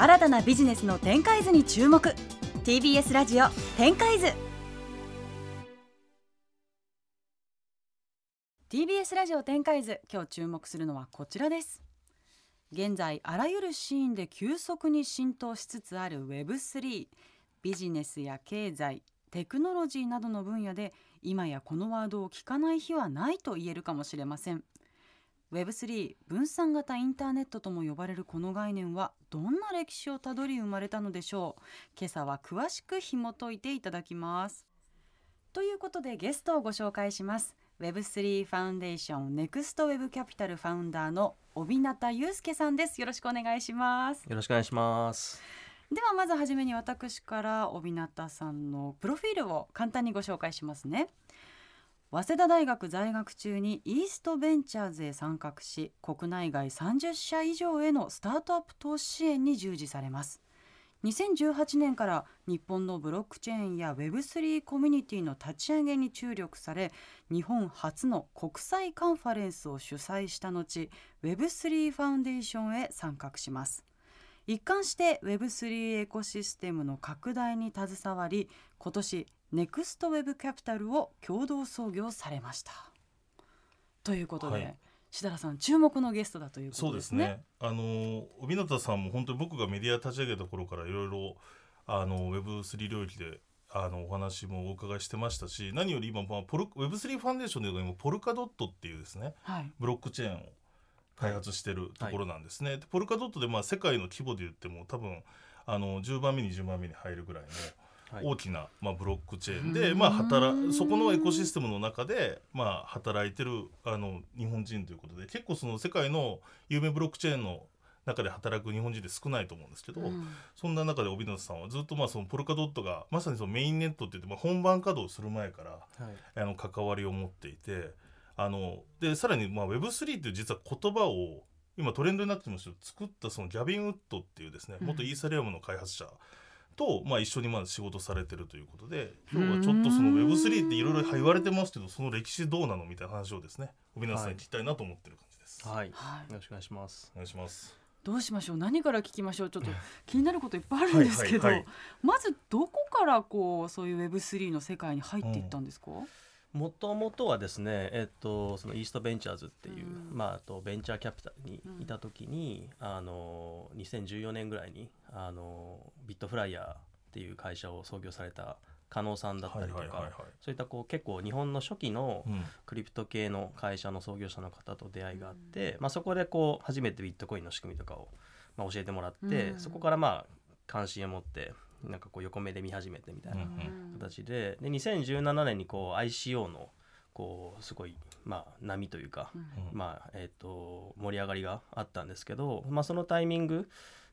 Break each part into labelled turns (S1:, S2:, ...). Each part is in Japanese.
S1: 新たなビジネスの展開図に注目。TBS ラジオ展開図。TBS ラジオ展開図今日注目するのはこちらです。現在あらゆるシーンで急速に浸透しつつある Web3 ビジネスや経済テクノロジーなどの分野で今やこのワードを聞かない日はないと言えるかもしれません。Web3 分散型インターネットとも呼ばれるこの概念はどんな歴史をたどり生まれたのでしょう？今朝は詳しく紐解いていただきます。ということでゲストをご紹介します。Web3 ファウンデーションネクストウェブキャピタルファウンダーの大日方祐介さんです。よろしくお願いします。
S2: よろしくお願いします。
S1: ではまずはじめに私から大日方さんのプロフィールを簡単にご紹介しますね早稲田大学在学中にイーストベンチャーズへ参画し国内外30社以上へのスタートアップ投資支援に従事されます。2018年から日本のブロックチェーンや Web3 コミュニティの立ち上げに注力され日本初の国際カンファレンスを主催した後 Web3 ファウンデーションへ参画します。一貫して Web3 エコシステムの拡大に携わり今年ネクストウェブキャピタルを共同創業されました。ということで、はい、志田さん注目のゲストだということですね。そうですね。
S3: あの帯名さんも本当に僕がメディア立ち上げた頃からいろいろあの Web3 領域であのお話もお伺いしてましたし何より今、まあ、ポル Web3 ファンデーションで今ポルカドットっていうですね、はい、ブロックチェーンを開発してるところなんですね。はい、ポルカドットでまあ世界の規模で言っても多分あの10番目に10番目に入るぐらいの大きな、まあ、ブロックチェーンで、まあ、働そこのエコシステムの中で、まあ、働いてるあの日本人ということで結構その世界の有名ブロックチェーンの中で働く日本人で少ないと思うんですけど、うん、そんな中で帯野さんはずっとまあそのポルカドットがまさにそのメインネットって言って、まあ、本番稼働する前から、はい、あの関わりを持っていてあのでさらにまあ Web3 っていう実は言葉を今トレンドになってますけど作ったそのギャビン・ウッドっていうですね元イーサリアムの開発者と、まあ、一緒にまあ仕事されてるということで今日はちょっとその Web3 っていろいろ言われてますけどその歴史どうなのみたいな話をですね帯名さんに聞きたいなと思ってる感じです。
S2: はい、はい、よろしくお願いします。
S3: お願いします。
S1: どうしましょう？何から聞きましょう？ちょっと 気になることいっぱいあるんですけど、はいはいはい、まずどこからこうそういう Web3 の世界に入っていったんですか、うん
S2: もともとはですね、えっと、そのイーストベンチャーズっていう、うん、まあ、あとベンチャーキャピタルにいた時に、うん、あの2014年ぐらいにあのビットフライヤーっていう会社を創業された加納さんだったりとか、そういったこう結構日本の初期のクリプト系の会社の創業者の方と出会いがあって、うん、まあ、そこでこう初めてビットコインの仕組みとかを、まあ、教えてもらって、そこからまあ関心を持ってなんかこう横目で見始めてみたいな形で。で2017年にこう ICO のこうすごいまあ波というか、まあえと盛り上がりがあったんですけど、まあ、そのタイミング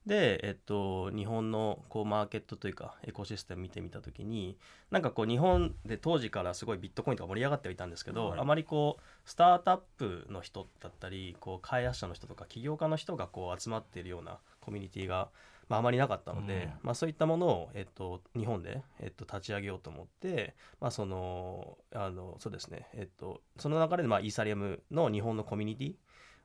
S2: で、えっと、日本のこうマーケットというかエコシステム見てみた時になんかこう日本で当時からすごいビットコインとか盛り上がってはいたんですけど、はい、あまりこうスタートアップの人だったりこう開発者の人とか起業家の人がこう集まっているようなコミュニティがまあ、あまりなかったので、うん、まあ、そういったものを、えっと、日本で、えっと、立ち上げようと思って、まあ、そのあのそうですね、えっと、その流れで、まあ、イーサリアムの日本のコミュニティ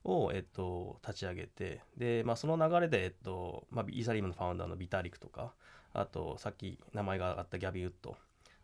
S2: を、えっと、立ち上げてで、まあ、その流れで、えっとまあ、イーサリアムのファウンダーのビタリクとかあとさっき名前が挙がったギャビウッド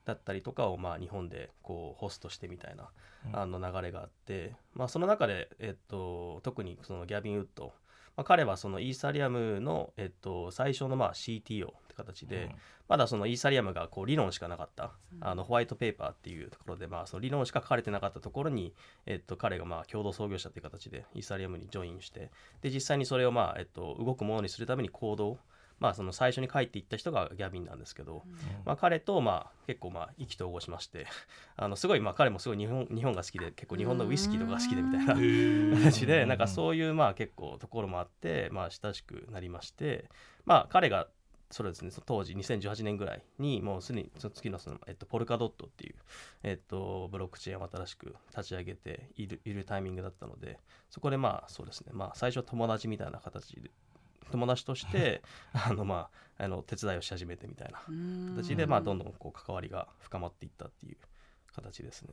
S2: だったりとかをまあ日本でこうホストしてみたいなあの流れがあって、まあ、その中で、えっと、特にそのギャビン・ウッドまあ、彼はそのイーサリアムの、えっと、最初のまあ CTO って形で、うん、まだそのイーサリアムがこう理論しかなかった、あのホワイトペーパーっていうところで、まあ、その理論しか書かれてなかったところに、えっと、彼がまあ共同創業者っていう形でイーサリアムにジョインしてで実際にそれをまあ、えっと、動くものにするために行動まあ、その最初に書いていった人がギャビンなんですけど、うん、まあ、彼とまあ結構まあ意気投合しまして あのすごいまあ彼もすごい日本日本が好きで結構日本のウイスキーとかが好きでみたいな形でなんかそういうまあ結構ところもあってまあ親しくなりましてまあ彼がそれですね当時2018年ぐらいにもうすでにその次のその、えっと、ポルカドットっていう、えっと、ブロックチェーンを新しく立ち上げているいるタイミングだったのでそこでまあそうですねまあ最初は友達みたいな形で友達として あの、まあ、あの手伝いをし始めてみたいな形で、まあ、どんどんこう関わりが深まっていったっていう形ですね。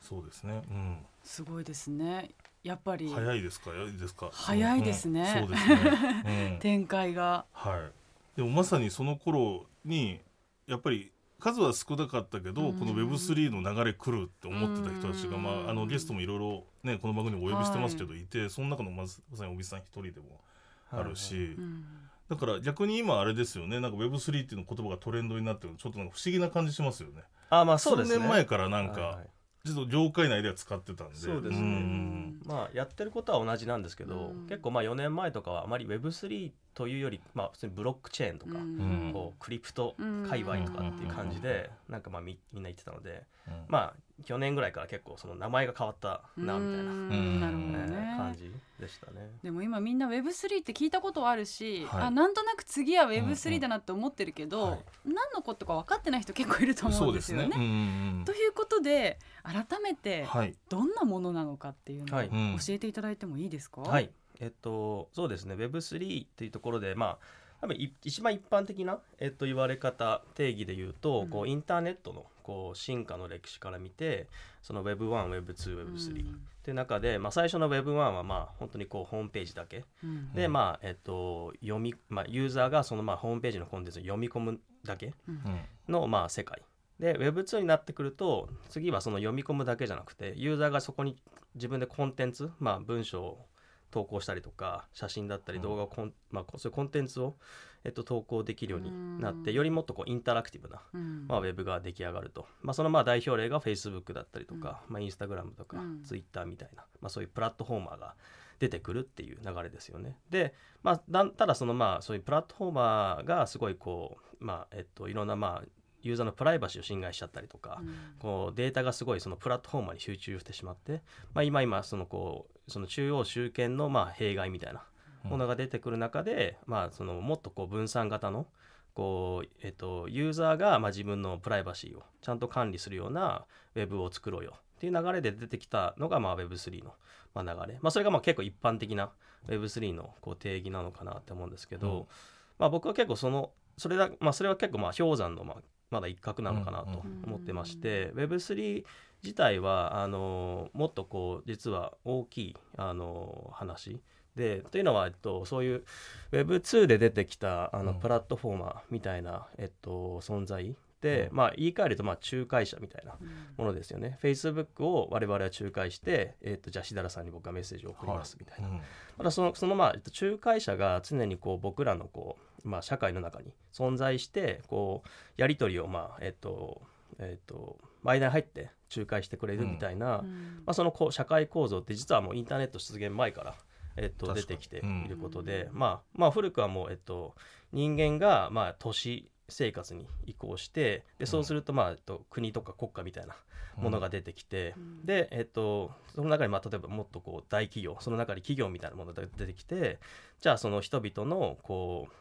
S3: そうですね、うん、
S1: すごいですね。やっぱり。
S3: 早いですか？早いですか？
S1: 早いですね。
S3: うん。そうですね、うん。
S1: 展開が。
S3: はい、でもまさにその頃にやっぱり数は少なかったけど、
S1: うん。
S3: この Web3 の流れ来るって思ってた人たちが、
S1: うん。
S3: まあ、あのゲストもいろいろねこの番組にお呼びしてますけど、い、てその中のまさに小木さん一人でもあるし、
S1: うん。
S3: だから逆に今あれですよねなんか Web3 っていうの言葉がトレンドになってるのちょっとなんか不思議な感じしますよね。
S2: あまあそうですね。
S3: 数年前からなんか、
S2: はいはい。
S3: ちょっと業界内では使ってたんで。
S2: そうですね。
S3: ん。
S2: まあやってることは同じなんですけど、
S1: うん。
S2: 結構まあ4年前とかはあまり Web3 というよりまあ普通にブロックチェーンとか、
S1: うん。
S2: こうクリプト界隈とかっていう感じでなんかまあみみんな言ってたので
S3: うん。
S2: まあ去年ぐらいから結構その名前が変わったなみたいな、
S1: うん。なるほど
S2: え
S1: ね
S2: ー感じでしたね。
S1: でも今みんな Web3 って聞いたことはあるし、
S3: はい。
S1: あなんとなく次は
S3: うんうん
S1: Web3 だなって思ってるけど、
S3: はい。
S1: 何のことか分かってない人結構いると思
S3: そううんで
S1: ですよね。
S3: すね。うんうん
S1: ということで改めてどんなものなのかっていうのを教えていただいてもいいですか、
S2: はい、えっとそうですね Web3 っていうところでまあ多分い一番一般的な、えっと、言われ方定義で言うと、
S1: うん。
S2: こうインターネットのこう進化の歴史から見てその Web1Web2Web3、っていう中で、まあ、最初の Web1 はまあ本当にこうホームページだけ。
S1: うん。
S2: で、まあえっと読みまあ、ユーザーがそのまあホームページのコンテンツを読み込むだけのまあ世界。で Web2 になってくると次はその読み込むだけじゃなくてユーザーがそこに自分でコンテンツ、まあ、文章を投稿したりとか写真だったり
S3: うん。
S2: 動画をコン、まあ、そういうコンテンツを、えっと、投稿できるようになっ
S1: うん
S2: てよりもっとこうインタラクティブな、
S1: うん。
S2: まあ、ウェブが出来上がると、まあ、そのまあ代表例が Facebook だったりとか、まあ、Instagram とか
S1: うん。
S2: Twitter みたいな、まあ、そういうプラットフォーマーが出てくるっていう流れですよね。で、まあ、だただそのまあそういうプラットフォーマーがすごいこう、まあえっと、いろんなまあユーザーのプライバシーを侵害しちゃったりとか、
S1: うん。
S2: こうデータがすごいそのプラットフォーマーに集中してしまって、まあ、今今そのこうその中央集権のまあ弊害みたいなものが出てくる中で、まあ、そのもっとこう分散型のこう、えっと、ユーザーがまあ自分のプライバシーをちゃんと管理するようなウェブを作ろうよっていう流れで出てきたのがまあ Web3 のまあ流れ、まあ、それがまあ結構一般的な Web3 のこう定義なのかなって思うんですけど、
S3: うん。
S2: まあ、僕は結構そのそれだ、まあ、それは結構まあ氷山のまあまだ一角なのかなと思ってまして、Web3 自体はあのもっとこう実は大きいあの話でというのは、えっと、そういう Web2 で出てきたあの
S3: うん。
S2: プラットフォーマーみたいな、えっと、存在で、
S3: うん。
S2: まあ、言い換えるとまあ仲介者みたいなものですよね。Facebook を我々は仲介して、えっと、じゃあしだらさんに僕がメッセージを送りますみたいな。
S3: うん。
S2: またそのそのまあえっと仲介者が常にこう僕らのこう、まあ、社会の中に存在してこうやり取りをまあえっとえっと間に入って仲介してくれるみたいな、
S1: うん。
S2: まあ、そのこう社会構造って実はもうインターネット出現前から、えっと、出てきて
S3: うん。
S2: いることで、
S1: うん
S2: まあ、まあ古くはもう、えっと、人間がまあ都市生活に移行してでそうすると、まあえっと、国とか国家みたいなものが出てきて、
S1: うん。
S2: で、えっと、その中に、まあ、例えばもっとこう大企業その中に企業みたいなものが出てきてじゃあその人々のこう、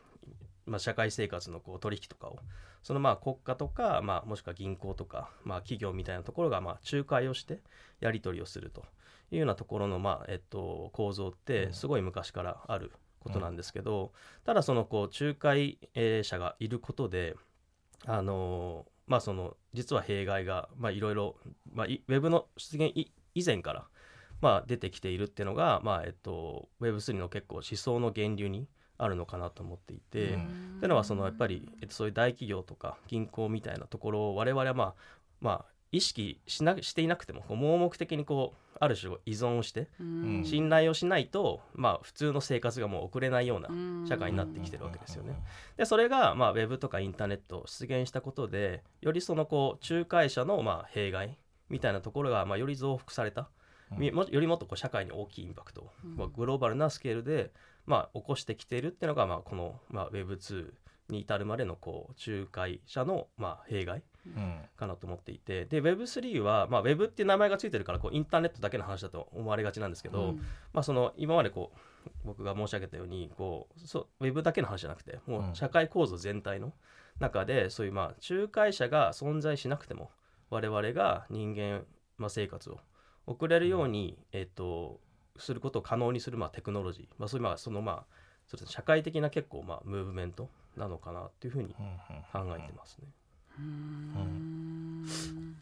S2: まあ、社会生活のこう取引とかをそのまあ国家とか、まあ、もしくは銀行とか、まあ、企業みたいなところがまあ仲介をしてやり取りをするというようなところの、まあえっと、構造ってすごい昔からあることなんですけど、ただそのこう仲介えー者がいることであのまあその実は弊害がまあいろいろまあいウェブの出現い以前からまあ出てきているっていうのがまあえっと Web3 の結構思想の源流にあるのかなと思っていて、
S3: うん。
S2: いうのはそのやっぱり、えっと、そういう大企業とか銀行みたいなところを我々はまあまあ意識しなしていなくてもこう盲目的にこうある種依存をして
S1: うん。
S2: 信頼をしないと、まあ、普通の生活がもう送れないような社会になってきてるわけですよね。でそれが、まあ、ウェブとかインターネットを出現したことでよりそのこう仲介者のまあ弊害みたいなところがまあより増幅された、みもよりもっとこう社会に大きいインパクト。まあ、グローバルなスケールで、まあ、起こしてきているっていうのが、まあ、この、まあ、Web2 に至るまでのこう仲介者のまあ弊害
S3: うん。
S2: かなと思っていて。で Web3 は、まあ、Web っていう名前がついてるからこうインターネットだけの話だと思われがちなんですけど、
S1: うん。
S2: まあ、その今までこう僕が申し上げたようにこうそうウェブだけの話じゃなくても
S3: うん。
S2: う社会構造全体の中でそういうまあ仲介者が存在しなくても我々が人間、まあ、生活を送れるように、えっとすることを可能にするまあテクノロジー、まあ、そういうまあそのまあそうですね。社会的な結構まあムーブメントなのかなっていうふうに考えてますね。
S1: うん。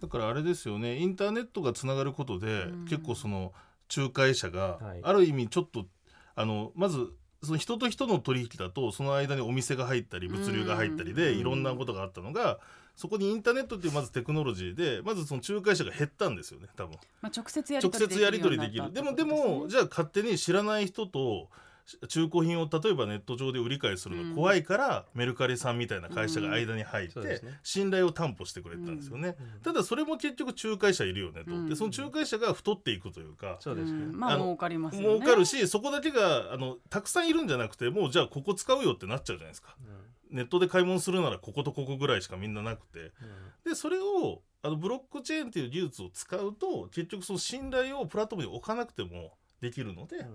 S3: だからあれですよね。インターネットがつながることで、
S1: うん。
S3: 結構その仲介者が、
S2: はい。
S3: ある意味ちょっとあのまずその人と人の取引だとその間にお店が入ったり物流が入ったりで
S1: うん。
S3: いろんなことがあったのがそこにインターネットっていうまずテクノロジーでまずその仲介者が減ったんですよね多分。
S1: まあ、直接やり
S3: 直
S1: 取り
S3: で
S1: できるよう
S3: きる。でもでもじゃあ勝手に知らない人とし中古品を例えばネット上で売り買いするの怖いから、メルカリさんみたいな会社が間に入って信頼を担保してくれてたんですよね、ただそれも結局仲介者いるよねと、
S1: うん。
S3: でその仲介者が太っていくというか、
S2: そうですね、
S1: ん。まあ儲かりますよね。
S3: 儲かるしそこだけがあのたくさんいるんじゃなくてもうじゃあここ使うよってなっちゃうじゃないですか。ネットで買い物するならこことここぐらいしかみんななくて。でそれをあのブロックチェーンっていう技術を使うと結局その信頼をプラットフォームに置かなくてもできるので、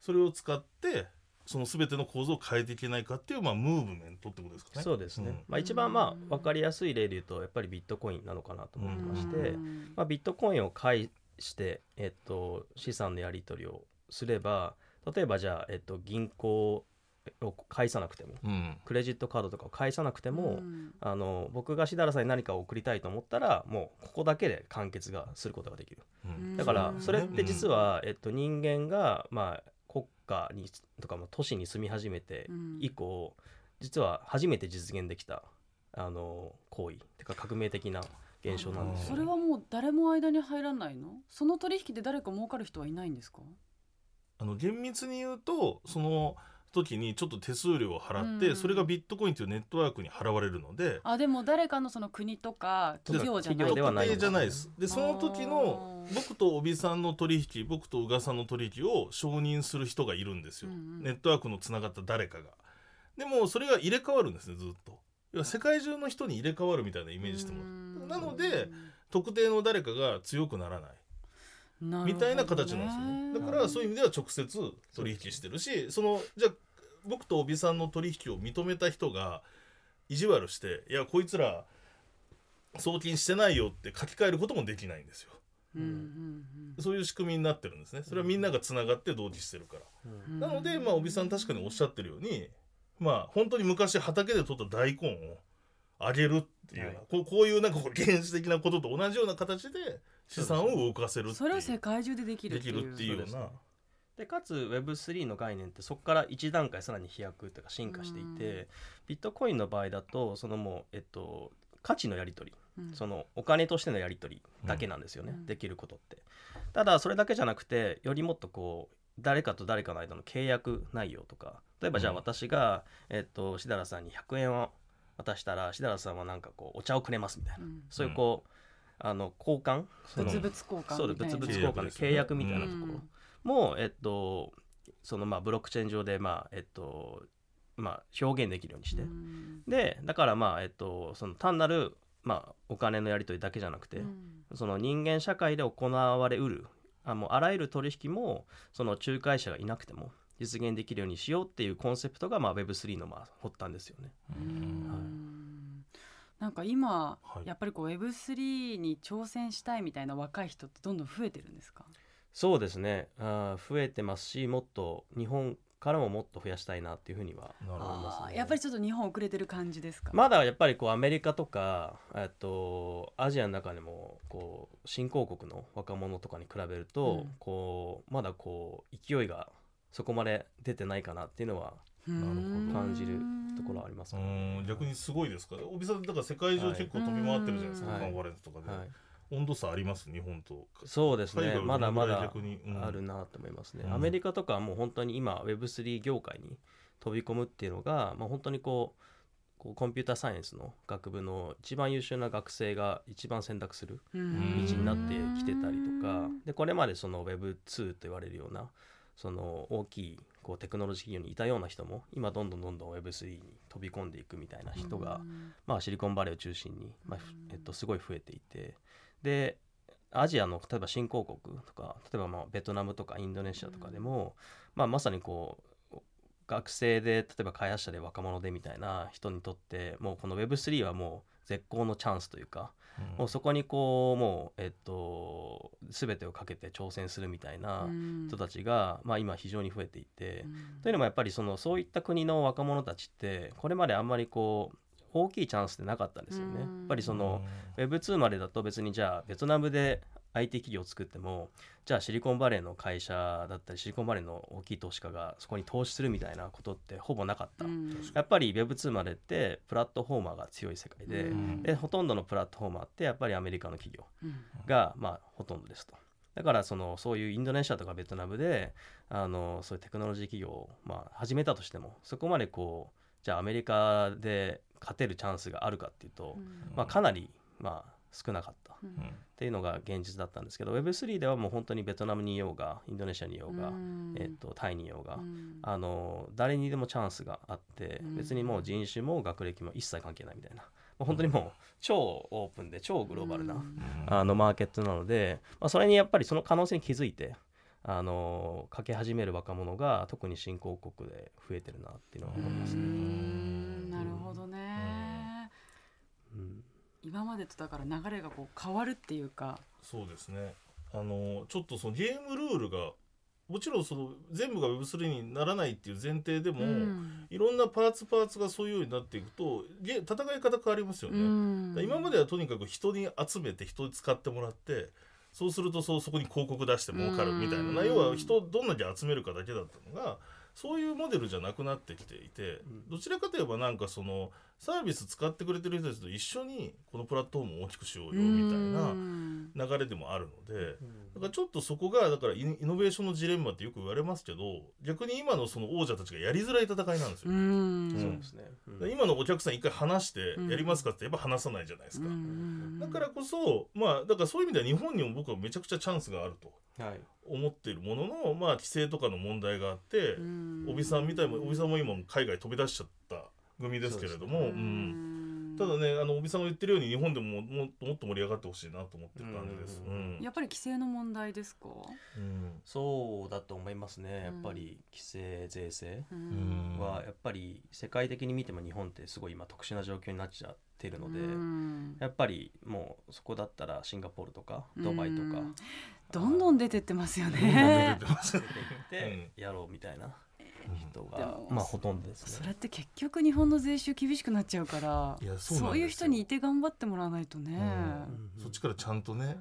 S3: それを使ってその全ての構造を変えていけないかっていう、まあ、ムーブメントってことですかね。
S2: そうですね、
S3: ん。
S2: まあ、一番まあ分かりやすい例で言うとやっぱりビットコインなのかなと思ってまして、
S1: うん。
S2: まあ、ビットコインを介して、えっと、資産のやり取りをすれば例えばじゃあ、えっと、銀行を返さなくても
S3: うん。
S2: クレジットカードとかを返さなくても、
S1: うん。
S2: あの僕がしだらさんに何かを送りたいと思ったらもうここだけで完結がすることができる。
S3: うん。
S2: だから
S1: うん
S2: それって実は、えっと、人間が、まあ、国家にとかまあ都市に住み始めて
S1: うん。
S2: 以降、実は初めて実現できたあの行為。てか革命的な現象なんですよ、ね。
S1: それはもう誰も間に入らないの？その取引で誰か儲かる人はいないんですか？
S3: あの厳密に言うとその時にちょっと手数料を払って、
S1: うん。
S3: それがビットコインというネットワークに払われるので
S1: あでも誰かのその国とか企業じゃない
S2: ではない
S3: 特定じゃないです。でその時の
S1: あー。
S3: 僕と帯さんの取引僕と宇賀さんの取引を承認する人がいるんですよ、
S1: うんうん。
S3: ネットワークのつながった誰かが。でもそれが入れ替わるんですねずっと。要は世界中の人に入れ替わるみたいなイメージしても。らう
S1: うん。
S3: なので特定の誰かが強くならないみたいな形なんですよね。だからそういう意味では直接取引してるしそのじゃあ僕と帯さんの取引を認めた人が意地悪していやこいつら送金してないよって書き換えることもできないんですよ。
S1: うんうん
S3: そういう仕組みになってるんですね。それはみんながつながって同時してるから。
S1: うん
S3: なので、まあ、帯さん確かにおっしゃってるように、まあ、本当に昔畑で取った大根をあげるっていうような、
S2: はい
S3: こうこういうなんかこう原始的なことと同じような形で資産を動かせる。
S1: それを世界中でできる
S3: できるっていうような。
S2: です。ね。でかつ Web3 の概念ってそこから一段階さらに飛躍というか進化していて、
S1: うん。
S2: ビットコインの場合だとそのもう、えっと、価値のやり取り。
S1: うん。
S2: そのお金としてのやり取りだけなんですよね、
S1: うん。
S2: できることって。ただそれだけじゃなくてよりもっとこう誰かと誰かの間の契約内容とか例えばじゃあ
S3: うん。
S2: 私が、えっとしだらさんに100円を渡したらしだらさんはなんかこうお茶をくれますみたいな、
S1: うん。
S2: そういうこうあの交換？その
S1: 物々交換
S2: そう物々交換の契約みたいなところ。も、えっとそのまあブロックチェーン上でまあえっとまあ表現できるようにして、
S1: うん。
S2: でだからまあえっとその単なるまあお金のやり取りだけじゃなくて、
S1: うん。
S2: その人間社会で行われうるあもうあらゆる取引もその仲介者がいなくても実現できるようにしようっていうコンセプトがまあ Web3 のまあ発端ですよね。
S1: うんなんか今、
S3: はい。
S1: やっぱりこう Web3 に挑戦したいみたいな若い人ってどんどん増えてるんですか？
S2: そうですね。あー増えてますしもっと日本からももっと増やしたいなっていうふうには
S3: なるほど
S2: 思いますね。
S1: やっぱりちょっと日本遅れてる感じですか、
S2: まだやっぱりこうアメリカとかえっとアジアの中でもこう新興国の若者とかに比べると、
S1: うん。
S2: こうまだこう勢いがそこまで出てないかなっていうのは感じるところはあります
S3: 逆にすごいですか？帯さんだから世界中結構飛び回ってるじゃないですか、
S2: はい
S3: カンファレンスとかで、
S2: はい、
S3: 温度差あります？日本と。
S2: そうですね。まだまだあるなと思いますね、
S3: うん。
S2: アメリカとかはもう本当に今 Web3 業界に飛び込むっていうのが、まあ、本当にこうこうコンピューターサイエンスの学部の一番優秀な学生が一番選択する
S1: 道
S2: 道になってきてたりとか。でこれまでその Web2 と言われるようなその大きいこうテクノロジー企業にいたような人も今どんどんどんどん Web3 に飛び込んでいくみたいな人が、まあ、シリコンバレーを中心に、まあふえっと、すごい増えていて。でアジアの例えば新興国とか例えばまあベトナムとかインドネシアとかでも、まあ、まさにこう学生で例えば開発者で若者でみたいな人にとってもうこの Web3 はもう絶好のチャンスというか、もうそこにこうもうえっと全てをかけて挑戦するみたいな人たちが、まあ、今非常に増えていて、というのもやっぱりそのそういった国の若者たちってこれまであんまりこう大きいチャンスってなかったんですよね。
S1: うん。
S2: やっぱりその Web2 までだと別にじゃあベトナムで IT 企業を作ってもじゃあシリコンバレーの会社だったりシリコンバレーの大きい投資家がそこに投資するみたいなことってほぼなかった、
S1: うん。
S2: やっぱり Web2 までってプラットフォーマーが強い世界で,、
S1: うん。
S2: でほとんどのプラットフォーマーってやっぱりアメリカの企業
S1: うん。
S2: がまあほとんどですと。だからそのそういうインドネシアとかベトナムであのそういうテクノロジー企業をまあ始めたとしてもそこまでこうじゃあアメリカで勝てるチャンスがあるかっていうと、まあ、かなりまあ少なかった。っ
S1: うん。
S2: ていうのが現実だったんですけど Web3 ではもう本当にベトナムにいようがインドネシアにいようが、
S1: うん。
S2: えっとタイにいようが、
S1: うん。
S2: あの誰にでもチャンスがあって
S1: うん。
S2: 別にもう人種も学歴も一切関係ないみたいな。もう本当にもう超オープンで超グローバルな、
S1: うん。
S2: あのマーケットなので、まあ、それにやっぱりその可能性に気づいてあのかけ始める若者が特に新興国で増えてるなっていうのは思います
S1: う
S2: ね。
S1: んなるほどね、
S2: うん
S1: 今までとだから流れがこう変わるっていうか、
S3: そうですね。あのちょっとそのゲームルールがもちろんその全部が Web3 にならないっていう前提でも、
S1: うん。
S3: いろんなパーツパーツがそういうようになっていくとゲ戦い方変わりますよね、
S1: うん。
S3: 今まではとにかく人に集めて人に使ってもらってそうするとそうそこに広告出して儲かるみたいな。な
S1: うん
S3: 要は人をどんだけ集めるかだけだったのがそういうモデルじゃなくなってきていて
S2: うん。
S3: どちらかといえばなんかそのサービス使ってくれてる人たちと一緒にこのプラットフォームを大きくしようよみたいな
S1: うん。
S3: 流れでもあるので。だからちょっとそこがだからイノベーションのジレンマってよく言われますけど逆に今のその王者たちがやりづらい戦いなんですよ。
S1: うん。
S2: そうですね、
S3: 今のお客さん一回話して
S1: うん。
S3: やりますかってやっぱ話さないじゃないですか。
S1: うん。
S3: だからこそまあだからそういう意味では日本にも僕はめちゃくちゃチャンスがあると
S2: はい。
S3: 思っているもののまあ規制とかの問題があって
S1: うん。
S3: 帯さんみたいも帯さんも今も海外飛び出しちゃった組ですけれども、
S2: そう
S3: ん、ただねあの帯さんが言ってるように日本でももっともっと盛り上がってほしいなと思ってる感じです。
S2: うん。
S3: うん。
S1: やっぱり規制の問題ですか、
S3: うん。
S2: そうだと思いますね。やっぱり規制税制
S1: うん。
S2: はやっぱり世界的に見ても日本ってすごい今特殊な状況になっちゃっているので、
S1: うん。
S2: やっぱりもうそこだったらシンガポールとかドバイとか、
S1: うんどんどん出てってますよ
S3: どんどん
S1: ね
S3: 出てます
S2: 出ていってやろうみたいな人
S1: で
S2: が、
S1: も
S2: まあほとんどですね。
S1: それって結局日本の税収厳しくなっちゃうから
S3: いやそう
S1: いう人にいて頑張ってもらわないとね、
S3: うん。そっちからちゃんとね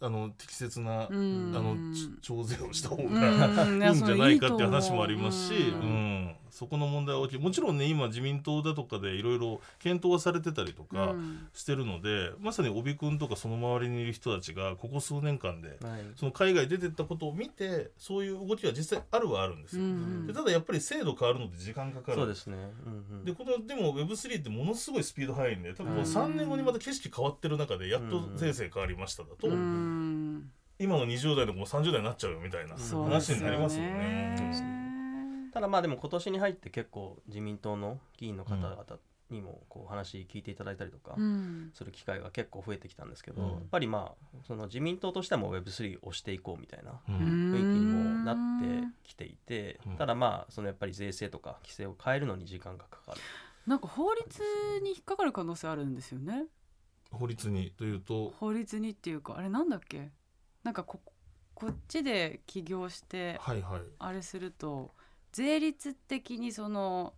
S3: あの適切な、
S1: うん。
S3: あのち徴税をした方
S1: う
S3: が、
S1: ん。
S3: いいんじゃないかって話もありますし、
S1: う。
S3: うんんそこの問題は大きい。もちろんね今自民党だとかでいろいろ検討はされてたりとか
S1: うん。
S3: してるので、まさに帯君とかその周りにいる人たちがここ数年間で
S2: はい。
S3: その海外出てったことを見てそういう動きは実際あるはあるんですよ。
S1: うん
S3: でただやっぱり制度変わるのって時間かかる
S2: そうですね。うんうん。
S3: でこのでも Web3 ってものすごいスピード速いんで多分この
S1: うん。
S3: 3年後にまた景色変わってる中でやっと税制変わりましただと、
S1: うん。
S3: 今の20代の子も30代になっちゃうよみたいな話になりますよ
S1: ね
S2: ただまあでも今年に入って結構自民党の議員の方々にもこう話聞いていただいたりとか
S1: うん。
S2: する機会が結構増えてきたんですけど、
S3: うん。
S2: やっぱりまあその自民党としても Web3 をしていこうみたいな
S3: うん。
S2: 雰囲気にもなってきていて、
S3: うん。
S2: ただまあそのやっぱり税制とか規制を変えるのに時間がかかる。
S1: なんか法律に引っかかる可能性あるんですよね。
S3: 法律にというと？
S1: 法律にっていうかあれなんだっけ？なんかここっちで起業して
S3: はいはい。
S1: あれすると税率的にその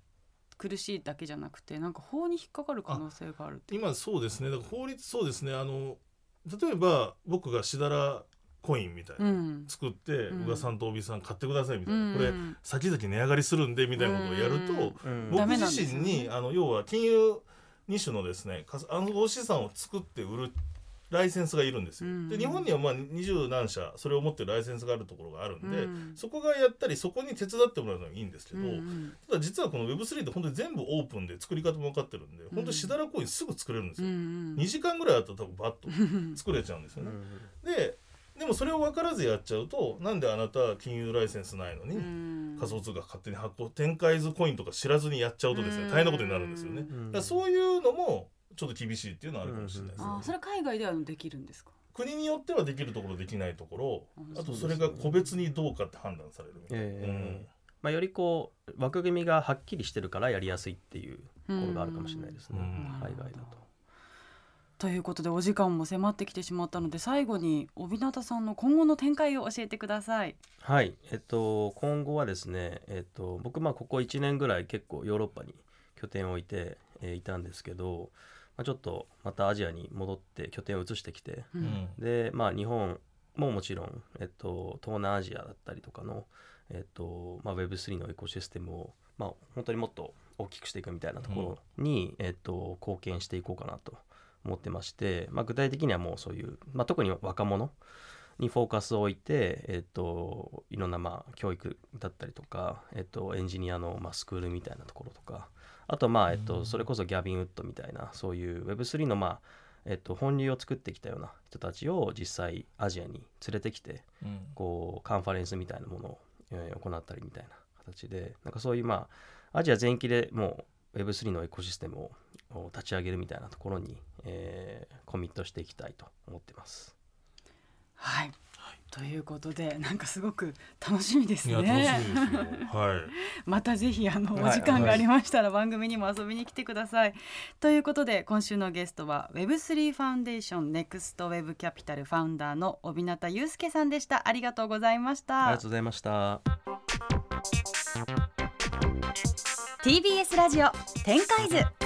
S1: 苦しいだけじゃなくてなんか法に引っかかる可能性がある
S3: 今そうですね。だから法律そうですね。あの例えば僕がしだらコインみたいな、
S1: うん。
S3: 作って
S1: うん。
S3: 宇賀さんと帯さん買ってくださいみたいな、
S1: うん。
S3: これ先々値上がりするんでみたいなことをやると、
S1: うん。
S2: うん
S3: 僕自身に、あの要は金融2種のですねか暗号資産を作って売るライセンスがいるんですよ。
S1: うん。
S3: で日本にはまあ二十何社それを持ってるライセンスがあるところがあるんで、
S1: うん。
S3: そこがやったりそこに手伝ってもらうのはいいんですけど、
S1: うん
S3: ただ実はこの Web3 って本当に全部オープンで作り方も分かってるんで、本当にしだらコインすぐ作れるんですよ。
S1: うんうん。
S3: 2時間ぐらいあったら多分バッと
S1: う ん
S3: 作れちゃうんですよね。
S2: うん
S3: ででもそれを分からずやっちゃうとなんであなた金融ライセンスないのに、
S1: うん。
S3: 仮想通貨勝手に発行展開図コインとか知らずにやっちゃうとですね大変なことになるんですよね。
S2: うん。
S3: だからそういうのもちょっと厳しいっていうのはあるかもしれないですね。
S1: あそれ海外ではできるんですか？
S3: 国によってはできるところできないところ
S1: うん
S3: あとそれが個別にどうかって判断されるみたいな。
S2: ええまあ、よりこう枠組みがはっきりしてるからやりやすいっていうところがあるかもしれないですね、
S3: うん
S2: 海外だと。
S1: ということでお時間も迫ってきてしまったので最後に帯名さんの今後の展開を教えてください。
S2: はい、えっと、今後はですね、えっと、僕まあここ1年ぐらい結構ヨーロッパに拠点を置いて、えーいたんですけど、まあ、ちょっとまたアジアに戻って拠点を移してきて、
S1: う
S3: うん。ん
S2: でまあ日本ももちろん、えっと、東南アジアだったりとかの、えっとまあ、Web3 のエコシステムを、まあ、本当にもっと大きくしていくみたいなところに、えっと、貢献していこうかなと思ってまして、まあ、具体的にはもうそういう、まあ、特に若者にフォーカスを置いて、えっと、いろんなまあ教育だったりとか、えっと、エンジニアのまあスクールみたいなところとかあとまあ、えっと、それこそギャビン・ウッドみたいなそういう Web3 のまあえっと、本流を作ってきたような人たちを実際アジアに連れてきて
S3: うん
S2: こうカンファレンスみたいなものを、えー行ったりみたいな形でなんかそういうまあアジア全域でもう Web3 のエコシステムをを立ち上げるみたいなところに、えーコミットしていきたいと思ってます。
S1: はい、ということでなんかすごく楽しみですね
S3: はい
S1: またぜひあの
S2: はい
S1: お時間がありましたら番組にも遊びに来てください。ということで今週のゲストは Web3 ファンデーションネクストウェブキャピタルファウンダーの大日方祐介さんでした。ありがとうございました
S2: ありがとう。ございました。
S1: TBS ラジオ展開図